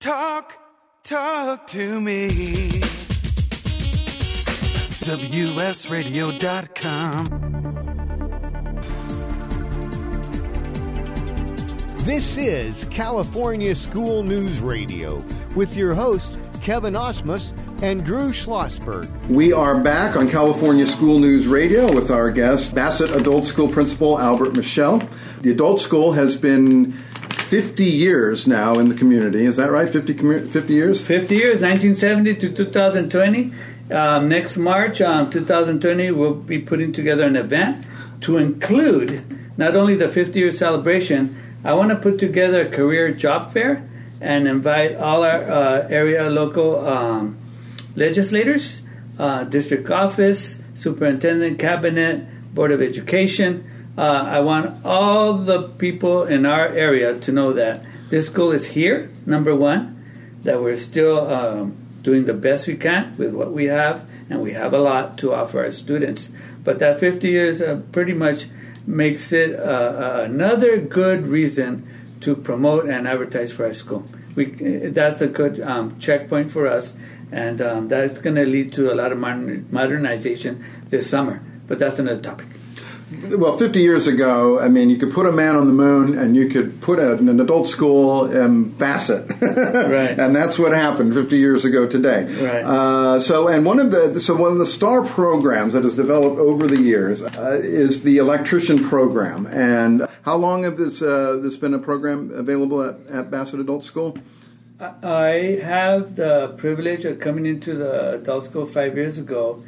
Talk, talk to me. WSRadio.com. This is California School News Radio with your hosts, Kevin Osmus and Drew Schlossberg. We are back on California School News Radio with our guest, Bassett Adult School Principal Albert Michelle. The adult school has been 50 years now in the community. Is that right? 50, 50 years? 50 years, 1970 to 2020. Um, next March, um, 2020, we'll be putting together an event to include not only the 50 year celebration, I want to put together a career job fair and invite all our uh, area local um, legislators, uh, district office, superintendent, cabinet, board of education. Uh, I want all the people in our area to know that this school is here, number one, that we're still um, doing the best we can with what we have, and we have a lot to offer our students. But that 50 years uh, pretty much makes it uh, another good reason to promote and advertise for our school. We, that's a good um, checkpoint for us, and um, that's going to lead to a lot of modernization this summer. But that's another topic well, 50 years ago, I mean, you could put a man on the moon and you could put a, an adult school in Bassett. right. And that's what happened 50 years ago today. Right. Uh, so, and one of the, so one of the star programs that has developed over the years uh, is the electrician program. And how long have this, uh, this been a program available at, at Bassett Adult School? I have the privilege of coming into the adult school five years ago,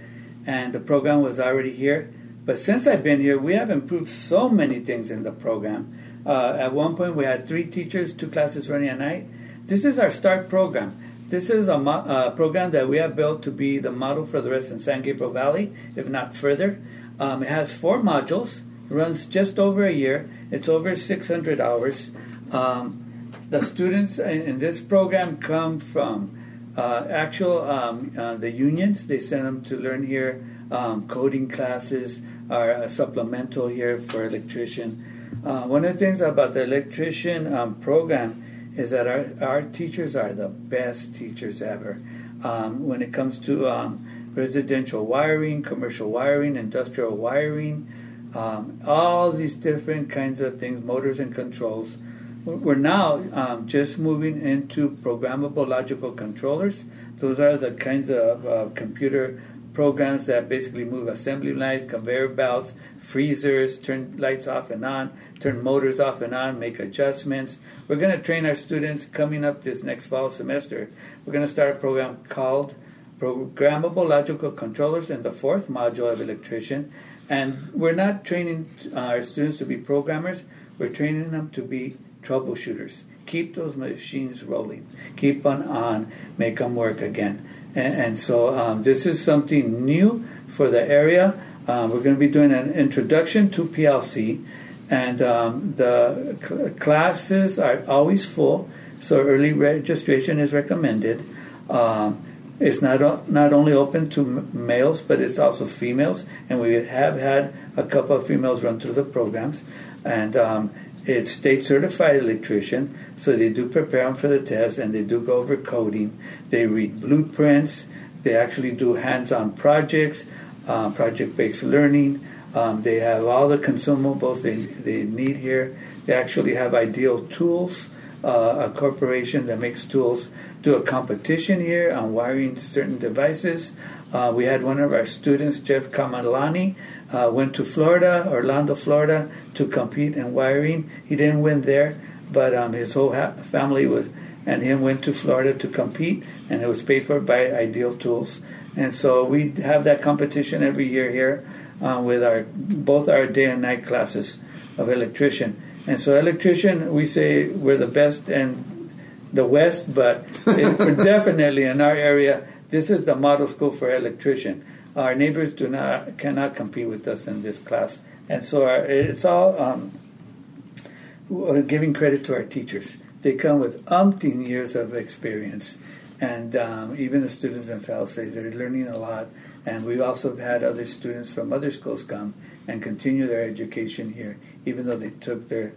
and the program was already here but since I've been here, we have improved so many things in the program. Uh, at one point, we had three teachers, two classes running at night. This is our START program. This is a mo- uh, program that we have built to be the model for the rest in San Gabriel Valley, if not further. Um, it has four modules, runs just over a year. It's over 600 hours. Um, the students in, in, this program come from uh, actual um, uh, the unions. They send them to learn here um, coding classes are supplemental here for electrician. Uh, one of the things about the electrician um, program is that our, our teachers are the best teachers ever. Um, when it comes to um, residential wiring, commercial wiring, industrial wiring, um, all these different kinds of things, motors and controls. We're now um, just moving into programmable logical controllers. Those are the kinds of uh, computer programs that basically move assembly lines, conveyor belts, freezers, turn lights off and on, turn motors off and on, make adjustments. We're going to train our students coming up this next fall semester. We're going to start a program called Programmable Logical Controllers in the fourth module of electrician. And we're not training our students to be programmers, we're training them to be troubleshooters. Keep those machines rolling, keep on on, make them work again. And, and so um, this is something new for the area. Um, we're going to be doing an introduction to PLC, and um, the cl- classes are always full, so early registration is recommended. Um, it's not o- not only open to m- males, but it's also females, and we have had a couple of females run through the programs, and um, it's state certified electrician, so they do prepare them for the test and they do go over coding. They read blueprints. They actually do hands-on projects, uh, project-based learning. Um, they have all the consumables they, they need here. They actually have ideal tools. Uh, a corporation that makes tools do a competition here on wiring certain devices. Uh, we had one of our students, Jeff Kamalani, uh, went to Florida, Orlando, Florida, to compete in wiring. He didn't win there, but um, his whole ha- family was and him went to Florida to compete, and it was paid for by Ideal Tools. And so we have that competition every year here uh, with our both our day and night classes of electrician. And so electrician, we say we're the best in the West, but definitely in our area, this is the model school for electrician. Our neighbors do not cannot compete with us in this class, and so our, it's all um, giving credit to our teachers. They come with umpteen years of experience, and um, even the students themselves say they're learning a lot. And we've also had other students from other schools come and continue their education here, even though they took their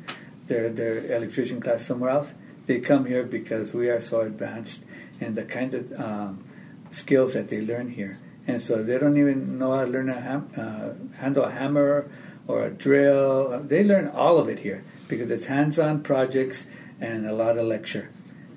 their their electrician class somewhere else. they come here because we are so advanced in the kind of um, skills that they learn here. And so they don't even know how to learn a ham, uh, handle a hammer or a drill. They learn all of it here because it's hands-on projects and a lot of lecture.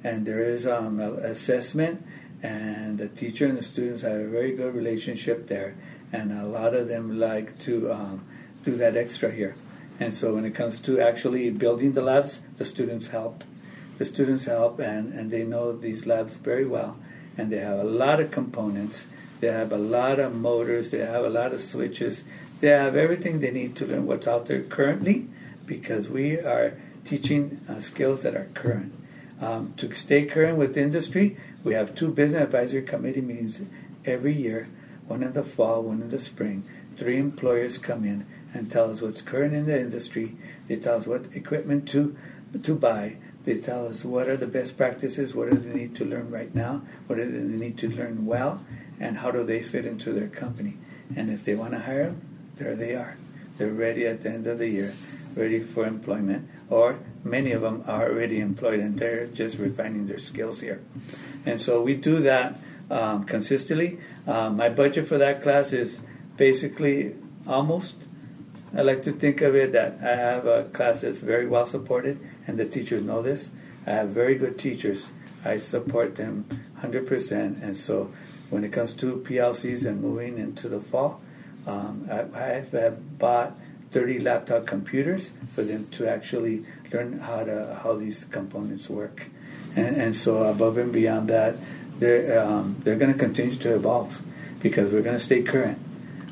And there is um, assessment, and the teacher and the students have a very good relationship there. And a lot of them like to um, do that extra here. And so when it comes to actually building the labs, the students help. The students help, and, and they know these labs very well. And they have a lot of components. They have a lot of motors. They have a lot of switches. They have everything they need to learn what's out there currently because we are teaching uh, skills that are current. Um, to stay current with industry, we have two business advisory committee meetings every year, one in the fall, one in the spring. Three employers come in and tell us what's current in the industry. They tell us what equipment to to buy. They tell us what are the best practices, what do they need to learn right now, what do they need to learn well, and how do they fit into their company. And if they want to hire them, there they are. They're ready at the end of the year ready for employment, or many of them are already employed and they're just refining their skills here. And so we do that um, consistently. Um, my budget for that class is basically almost. I like to think of it that I have a class that's very well supported, and the teachers know this. I have very good teachers. I support them 100%. And so when it comes to PLCs and moving into the fall, um, I, I have bought 30 laptop computers for them to actually learn how to how these components work. And, and so above and beyond that, they're, um, they're going to continue to evolve because we're going to stay current.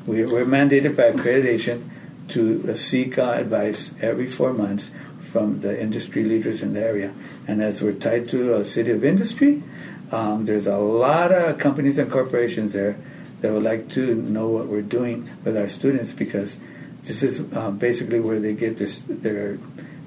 We, are mandated by accreditation to seek uh, advice every four months from the industry leaders in the area. And as we're tied to a city of industry, um, there's a lot of companies and corporations there that would like to know what we're doing with our students because this is uh, basically where they get their, their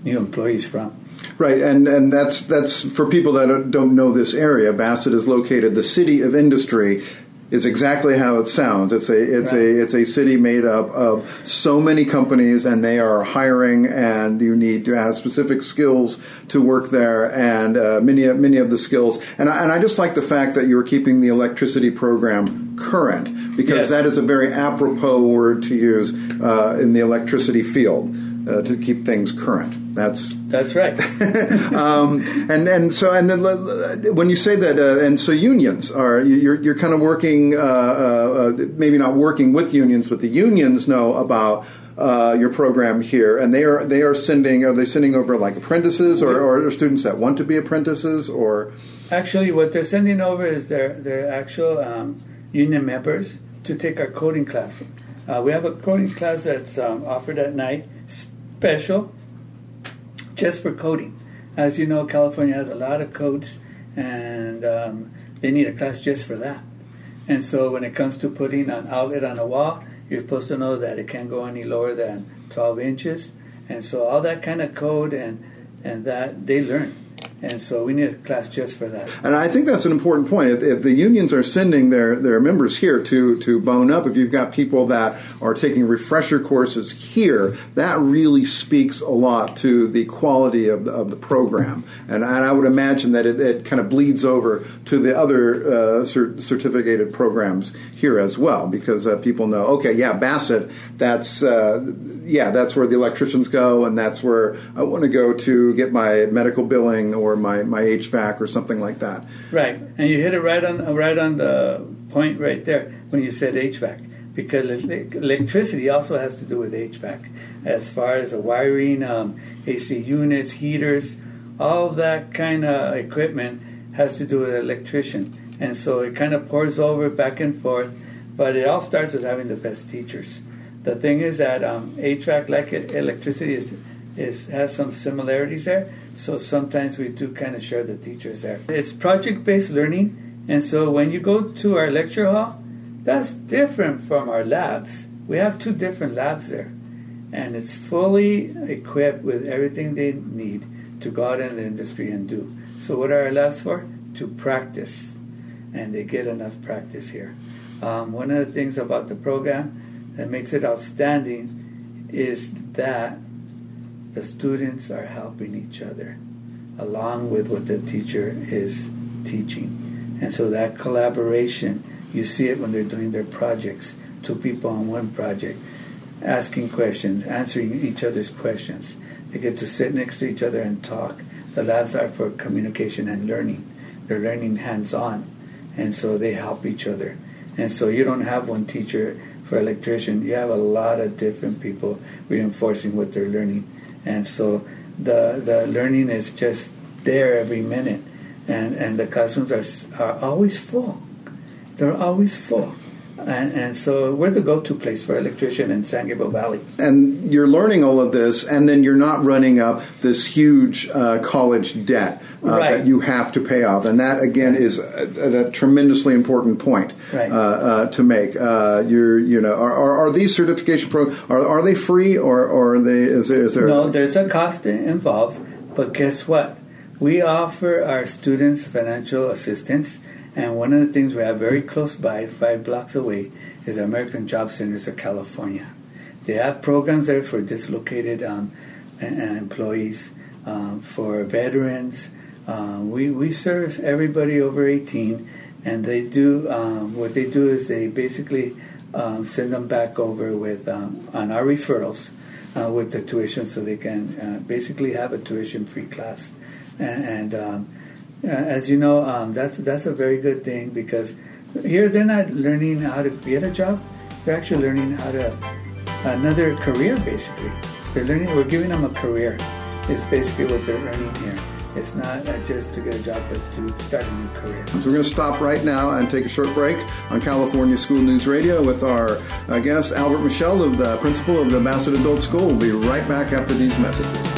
new employees from. Right, and, and that's that's for people that don't know this area. Bassett is located the city of industry is exactly how it sounds. It's a it's right. a it's a city made up of so many companies, and they are hiring, and you need to have specific skills to work there, and uh, many many of the skills. And I, and I just like the fact that you're keeping the electricity program current because yes. that is a very apropos word to use uh, in the electricity field uh, to keep things current. That's that's right. um, and and so and then when you say that, uh, and so unions are you're you're kind of working, uh, uh, uh, maybe not working with unions, but the unions know about. Uh, your program here, and they are they are sending are they sending over like apprentices or, or students that want to be apprentices or actually what they're sending over is their their actual um, union members to take our coding class. Uh, we have a coding class that's um, offered at night, special, just for coding. As you know, California has a lot of codes, and um, they need a class just for that. And so, when it comes to putting an outlet on a wall, you're supposed to know that it can't go any lower than 12 inches. And so, all that kind of code and and that they learn and so we need a class just for that. And I think that's an important point. If, if, the unions are sending their, their members here to, to bone up, if you've got people that are taking refresher courses here, that really speaks a lot to the quality of the, of the program. And, and I would imagine that it, it kind of bleeds over to the other uh, cert- certificated programs here as well, because uh, people know, okay, yeah, Bassett, that's uh, yeah, that's where the electricians go, and that's where I want to go to get my medical billing or my, my HVAC or something like that. Right, and you hit it right on right on the point right there when you said HVAC, because electricity also has to do with HVAC, as far as the wiring, um, AC units, heaters, all that kind of equipment has to do with electrician, and so it kind of pours over back and forth, but it all starts with having the best teachers the thing is that um, HVAC, like electricity, is, is has some similarities there. So sometimes we do kind of share the teachers there. It's project-based learning, and so when you go to our lecture hall, that's different from our labs. We have two different labs there, and it's fully equipped with everything they need to go out in the industry and do. So what are our labs for? To practice, and they get enough practice here. Um, one of the things about the program that makes it outstanding is that the students are helping each other. along with what the teacher is teaching. And so that collaboration, you see it when they're doing their projects, two people on one project, asking questions, answering each other's questions. They get to sit next to each other and talk. The labs are for communication and learning. They're learning hands on, and so they help each other. And so you don't have one teacher for electrician. You have a lot of different people reinforcing what they're learning, and so the the learning is just there every minute, and and the classrooms are are always full. They're always full. And, and, so we're the go-to place for electrician in San Gabriel Valley. And you're learning all of this, and then you're not running up this huge uh, college debt uh, right. that you have to pay off. And that again is a, a tremendously important point right. uh, uh to make. Uh, you're, you know, are, are, are, these certification programs are, are they free or, or are they? Is there, is there no? There's a cost involved, but guess what? We offer our students financial assistance and one of the things we have very close by, five blocks away, is American Job Centers of California. They have programs there for dislocated um, employees, um, for veterans. Um, we, we service everybody over 18, and they do um, what they do is they basically um, send them back over with um, on our referrals uh, with the tuition, so they can uh, basically have a tuition-free class, and, and as you know, um, that's that's a very good thing because here they're not learning how to get a job; they're actually learning how to another career. Basically, they're learning. We're giving them a career. It's basically what they're learning here. It's not just to get a job, but to start a new career. So we're going to stop right now and take a short break on California School News Radio with our uh, guest Albert Michelle, of the principal of the Bassett Adult School. We'll be right back after these messages.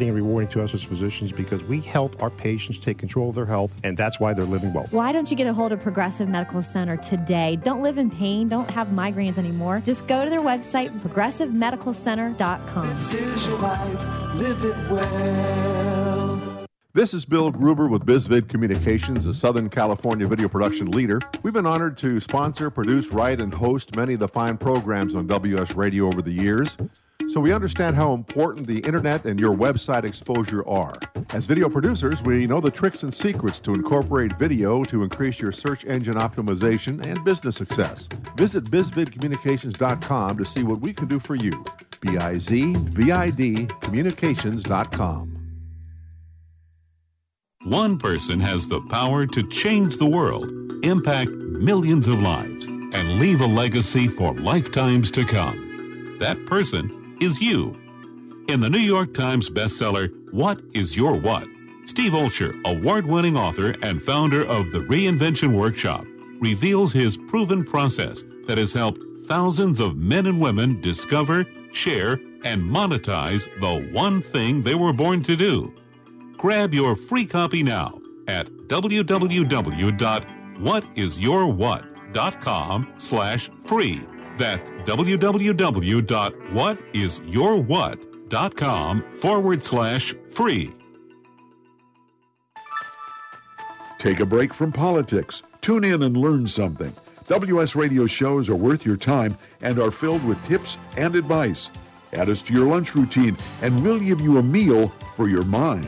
exciting and rewarding to us as physicians because we help our patients take control of their health, and that's why they're living well. Why don't you get a hold of Progressive Medical Center today? Don't live in pain, don't have migraines anymore. Just go to their website, progressivemedicalcenter.com. This is your life, live it well. This is Bill Gruber with BizVid Communications, a Southern California video production leader. We've been honored to sponsor, produce, write, and host many of the fine programs on WS Radio over the years so we understand how important the internet and your website exposure are. As video producers, we know the tricks and secrets to incorporate video to increase your search engine optimization and business success. Visit bizvidcommunications.com to see what we can do for you. B I Z V I D communications.com. one person has the power to change the world, impact millions of lives, and leave a legacy for lifetimes to come. That person is you. In the New York Times bestseller, What is Your What? Steve Olsher, award winning author and founder of the Reinvention Workshop, reveals his proven process that has helped thousands of men and women discover, share, and monetize the one thing they were born to do. Grab your free copy now at www.whatisyourwhat.com slash free. That's www.whatisyourwhat.com forward slash free. Take a break from politics. Tune in and learn something. WS Radio shows are worth your time and are filled with tips and advice. Add us to your lunch routine, and we'll give you a meal for your mind.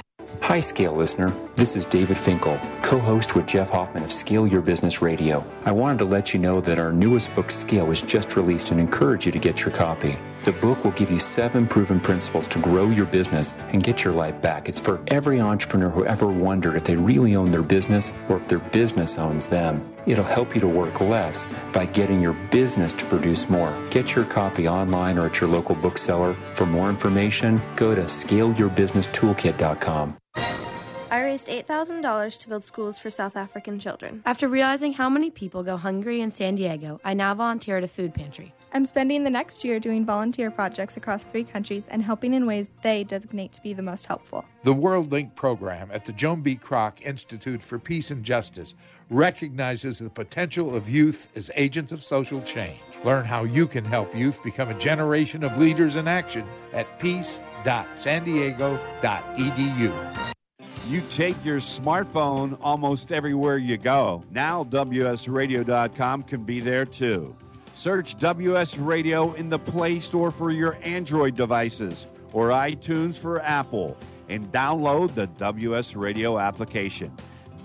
Hi, Scale listener. This is David Finkel, co host with Jeff Hoffman of Scale Your Business Radio. I wanted to let you know that our newest book, Scale, was just released and encourage you to get your copy. The book will give you seven proven principles to grow your business and get your life back. It's for every entrepreneur who ever wondered if they really own their business or if their business owns them. It'll help you to work less by getting your business to produce more. Get your copy online or at your local bookseller. For more information, go to scaleyourbusinesstoolkit.com. I raised $8,000 to build schools for South African children. After realizing how many people go hungry in San Diego, I now volunteer at a food pantry. I'm spending the next year doing volunteer projects across three countries and helping in ways they designate to be the most helpful. The World Link program at the Joan B. Kroc Institute for Peace and Justice recognizes the potential of youth as agents of social change. Learn how you can help youth become a generation of leaders in action at peace.sandiego.edu. You take your smartphone almost everywhere you go. Now, WSRadio.com can be there too. Search WS Radio in the Play Store for your Android devices or iTunes for Apple and download the WS Radio application.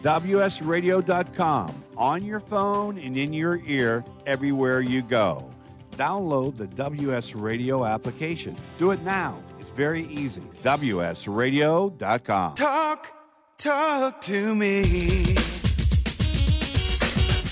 WSRadio.com on your phone and in your ear everywhere you go. Download the WS Radio application. Do it now. It's very easy. WSRadio.com. Talk, talk to me.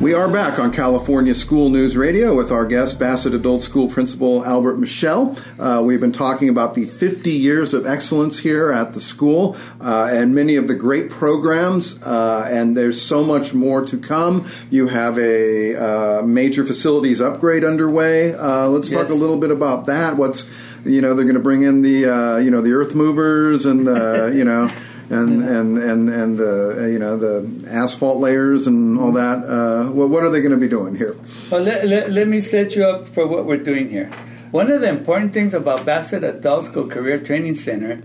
We are back on California School News Radio with our guest, Bassett Adult School Principal Albert Michelle. Uh, we've been talking about the 50 years of excellence here at the school uh, and many of the great programs, uh, and there's so much more to come. You have a uh, major facilities upgrade underway. Uh, let's yes. talk a little bit about that. What's you know they're going to bring in the uh, you know the earth movers and you know and yeah. and and and the you know the asphalt layers and all that. Uh, well, what are they going to be doing here? Well, let, let, let, me set you up for what we're doing here. One of the important things about Bassett Adult School Career Training Center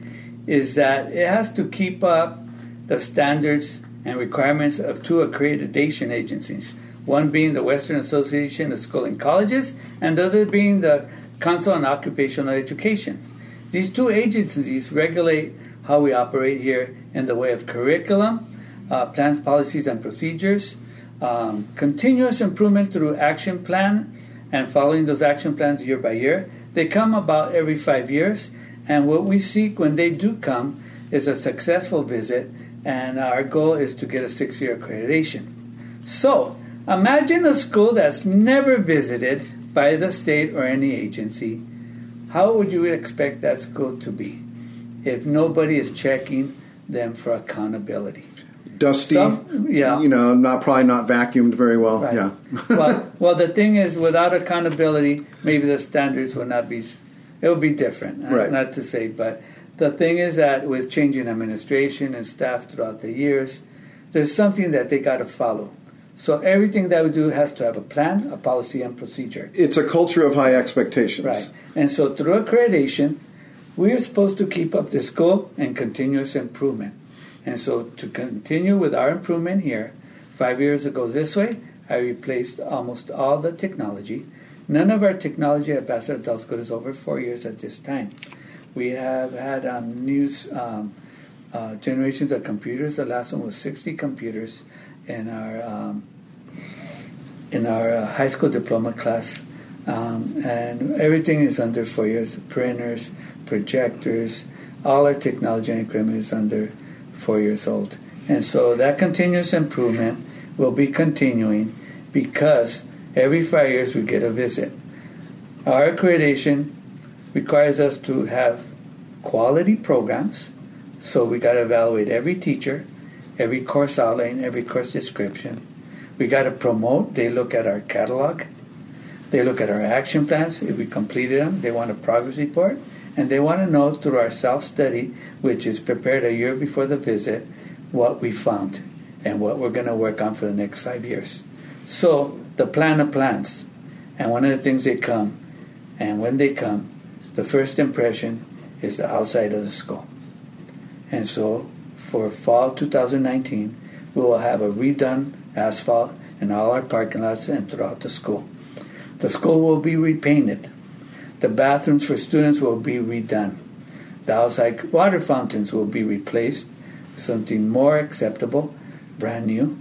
is that it has to keep up the standards and requirements of two accreditation agencies. One being the Western Association of School and Colleges, and the other being the Council on Occupational Education. These two agencies regulate how we operate here in the way of curriculum, uh, plans, policies, and procedures, um, continuous improvement through action plan, and following those action plans year by year. They come about every five years, and what we seek when they do come is a successful visit, and our goal is to get a six year accreditation. So, imagine a school that's never visited by the state or any agency. How would you expect that school to be? If nobody is checking them for accountability. Dusty, Some, yeah, you know, not probably not vacuumed very well. Right. Yeah. well, well, the thing is, without accountability, maybe the standards would not be. It would be different. Uh, right. Not to say, but the thing is that with changing administration and staff throughout the years, there's something that they got to follow. So everything that we do has to have a plan, a policy, and procedure. It's a culture of high expectations. Right. And so through accreditation, we are supposed to keep up this goal and continuous improvement. And so to continue with our improvement here, five years ago this way, I replaced almost all the technology. None of our technology at Bassett Adult School is over four years at this time. We have had um, new um, uh, generations of computers. The last one was 60 computers in our um, in our uh, high school diploma class, um, and everything is under four years. Printers, projectors, all our technology and equipment is under four years old, and so that continuous improvement will be continuing because every five years we get a visit. Our accreditation requires us to have quality programs, so we got to evaluate every teacher, every course outline, every course description. We got to promote. They look at our catalog. They look at our action plans. If we completed them, they want a progress report. And they want to know through our self study, which is prepared a year before the visit, what we found and what we're going to work on for the next five years. So, the plan of plans. And one of the things they come, and when they come, the first impression is the outside of the school. And so, for fall 2019, we will have a redone asphalt in all our parking lots and throughout the school. The school will be repainted. The bathrooms for students will be redone. The outside water fountains will be replaced, something more acceptable, brand new.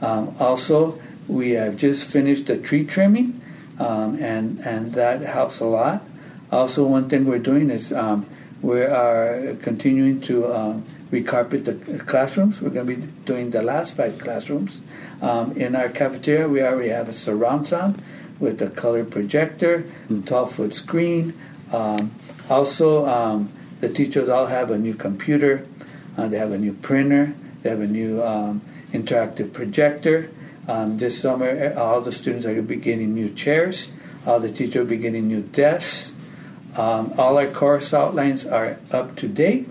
Um, also, we have just finished the tree trimming, um, and and that helps a lot. Also, one thing we're doing is um, we are continuing to um, recarpet the classrooms. We're going to be doing the last five classrooms. Um, in our cafeteria, we already have a surround sound with a color projector, 12 foot screen. Um, also, um, the teachers all have a new computer, uh, they have a new printer, they have a new um, interactive projector. Um, this summer, all the students are going to be getting new chairs, all the teachers will be getting new desks. Um, all our course outlines are up to date.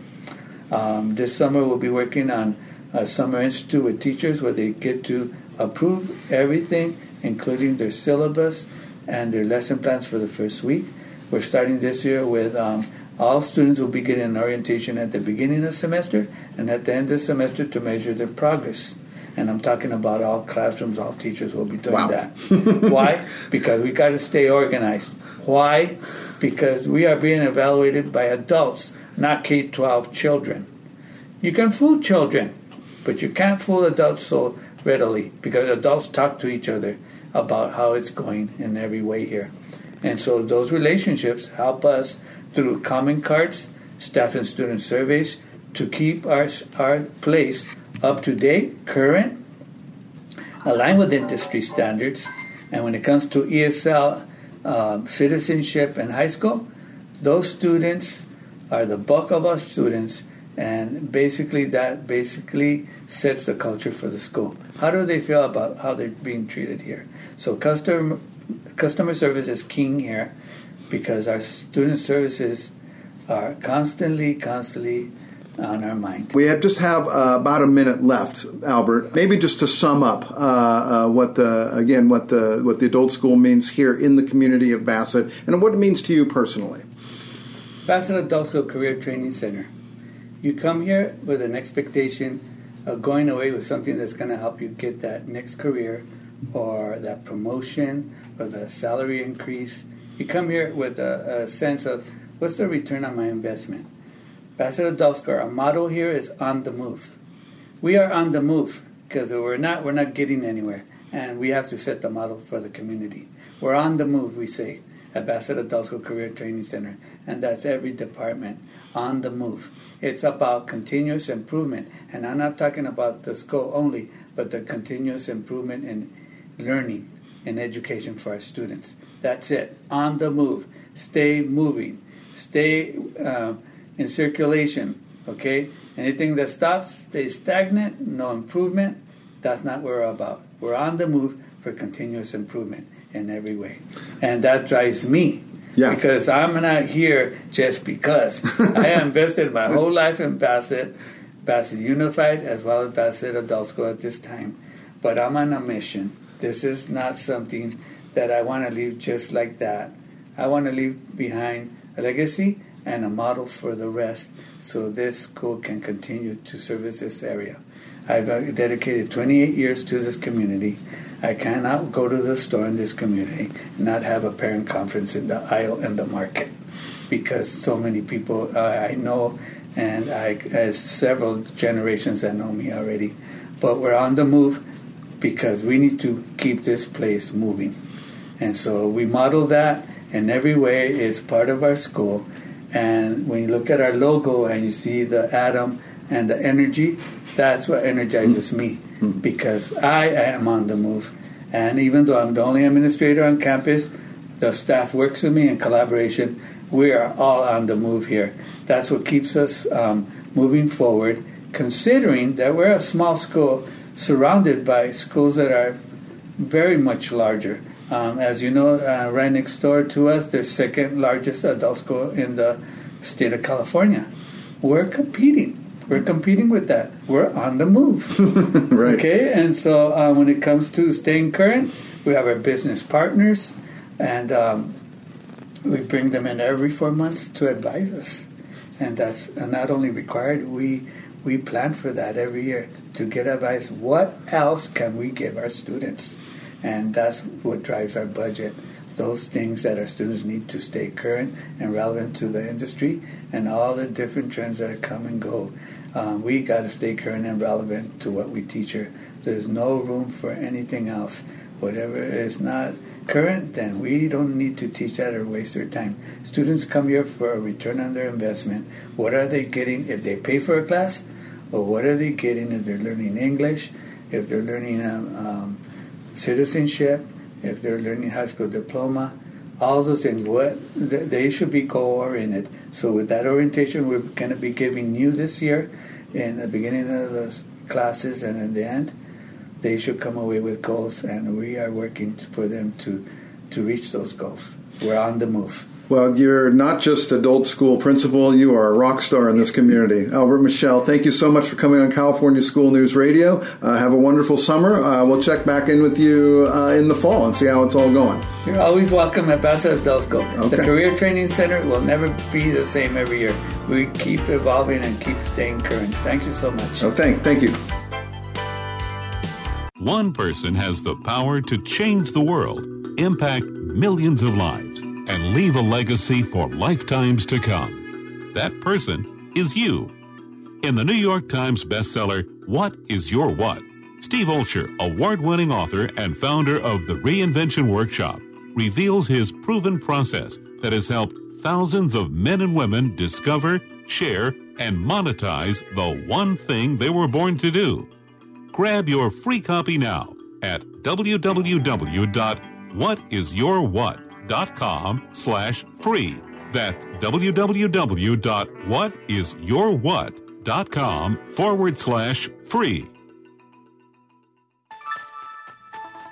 Um, this summer, we'll be working on a summer institute with teachers where they get to approve everything, including their syllabus and their lesson plans for the first week. We're starting this year with um, all students will be getting an orientation at the beginning of the semester and at the end of the semester to measure their progress. And I'm talking about all classrooms, all teachers will be doing Wow. that. Why? Because we got to stay organized. Why? Because we are being evaluated by adults, not K 12 children. You can fool children, but you can't fool adults so readily because adults talk to each other about how it's going in every way here. And so those relationships help us through comment cards, staff and student surveys to keep our, our place up to date, current, aligned with industry standards. And when it comes to ESL um, citizenship in high school, those students are the bulk of our students, and basically that basically sets the culture for the school. How do they feel about how they're being treated here? So customer customer service is king here because our student services are constantly, constantly on our mind. We have just have uh, about a minute left, Albert. Maybe just to sum up uh, uh, what the again what the what the adult school means here in the community of Bassett and what it means to you personally. Bassett Adult School Career Training Center. You come here with an expectation of going away with something that's going to help you get that next career or that promotion or the salary increase. You come here with a, a sense of what's the return on my investment? Adult School, our motto here is on the move. We are on the move because we're not we're not getting anywhere, and we have to set the model for the community. We're on the move, we say at Bassett Adult School Career Training Center, and that's every department on the move. It's about continuous improvement, and I'm not talking about the school only, but the continuous improvement in learning and education for our students. That's it. On the move. Stay moving. Stay uh, in circulation. Okay. Anything that stops, stays stagnant, no improvement. That's not what we're about. We're on the move for continuous improvement in every way, and that drives me Yeah. Because I'm not here just because. I invested my whole life in Bassett, Bassett Unified, as well as Bassett Adult School at this time. But I'm on a mission. This is not something that I want to leave just like that. I want to leave behind a legacy and a model for the rest so this school can continue to service this area. I've uh, dedicated 28 years to this community. I cannot go to the store in this community and not have a parent conference in the aisle in the market because so many people uh, I know and I has several generations that know me already. But we're on the move because we need to keep this place moving. And so we model that in every way. It's part of our school. And when you look at our logo and you see the atom and the energy, that's what energizes me because I am on the move. And even though I'm the only administrator on campus, the staff works with me in collaboration. We are all on the move here. That's what keeps us um, moving forward, considering that we're a small school surrounded by schools that are very much larger. Um, as you know, uh, right next door to us, there's second largest adult school in the state of California. We're competing. We're competing with that. We're on the move. right. Okay, and so uh, when it comes to staying current, we have our business partners, and um, we bring them in every four months to advise us, and that's not only required. We we plan for that every year to get advice. What else can we give our students? And that's what drives our budget. Those things that our students need to stay current and relevant to the industry and all the different trends that come and go. Um, we got to stay current and relevant to what we teach her. There's no room for anything else. Whatever is not current, then we don't need to teach that or waste their time. Students come here for a return on their investment. What are they getting if they pay for a class? Or what are they getting if they're learning English, if they're learning um, um, citizenship, if they're learning high school diploma, all those things. What they should be goal-oriented. So with that orientation, we're going to be giving you this year, in the beginning of the classes and in the end, they should come away with goals, and we are working for them to to reach those goals. We're on the move. Well, you're not just adult school principal, you are a rock star in this community. Albert Michelle, thank you so much for coming on California School News Radio. Uh, have a wonderful summer. Uh, we'll check back in with you uh, in the fall and see how it's all going. You're always welcome at Bassett Adult School. The Career Training Center will never be the same every year. We keep evolving and keep staying current. Thank you so much. So thank, thank you. One person has the power to change the world, impact millions of lives, and leave a legacy for lifetimes to come. That person is you. In the New York Times bestseller, What is Your What? Steve Olsher, award winning author and founder of the Reinvention Workshop, reveals his proven process that has helped thousands of men and women discover, share, and monetize the one thing they were born to do. Grab your free copy now at www.whatisyourwhat.com slash free. That's www.whatisyourwhat.com forward slash free.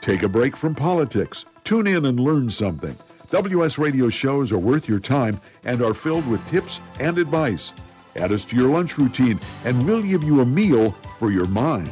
Take a break from politics. Tune in and learn something. WS Radio shows are worth your time and are filled with tips and advice. Add us to your lunch routine, and we'll give you a meal for your mind.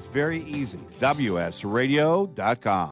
It's very easy. WSRadio.com.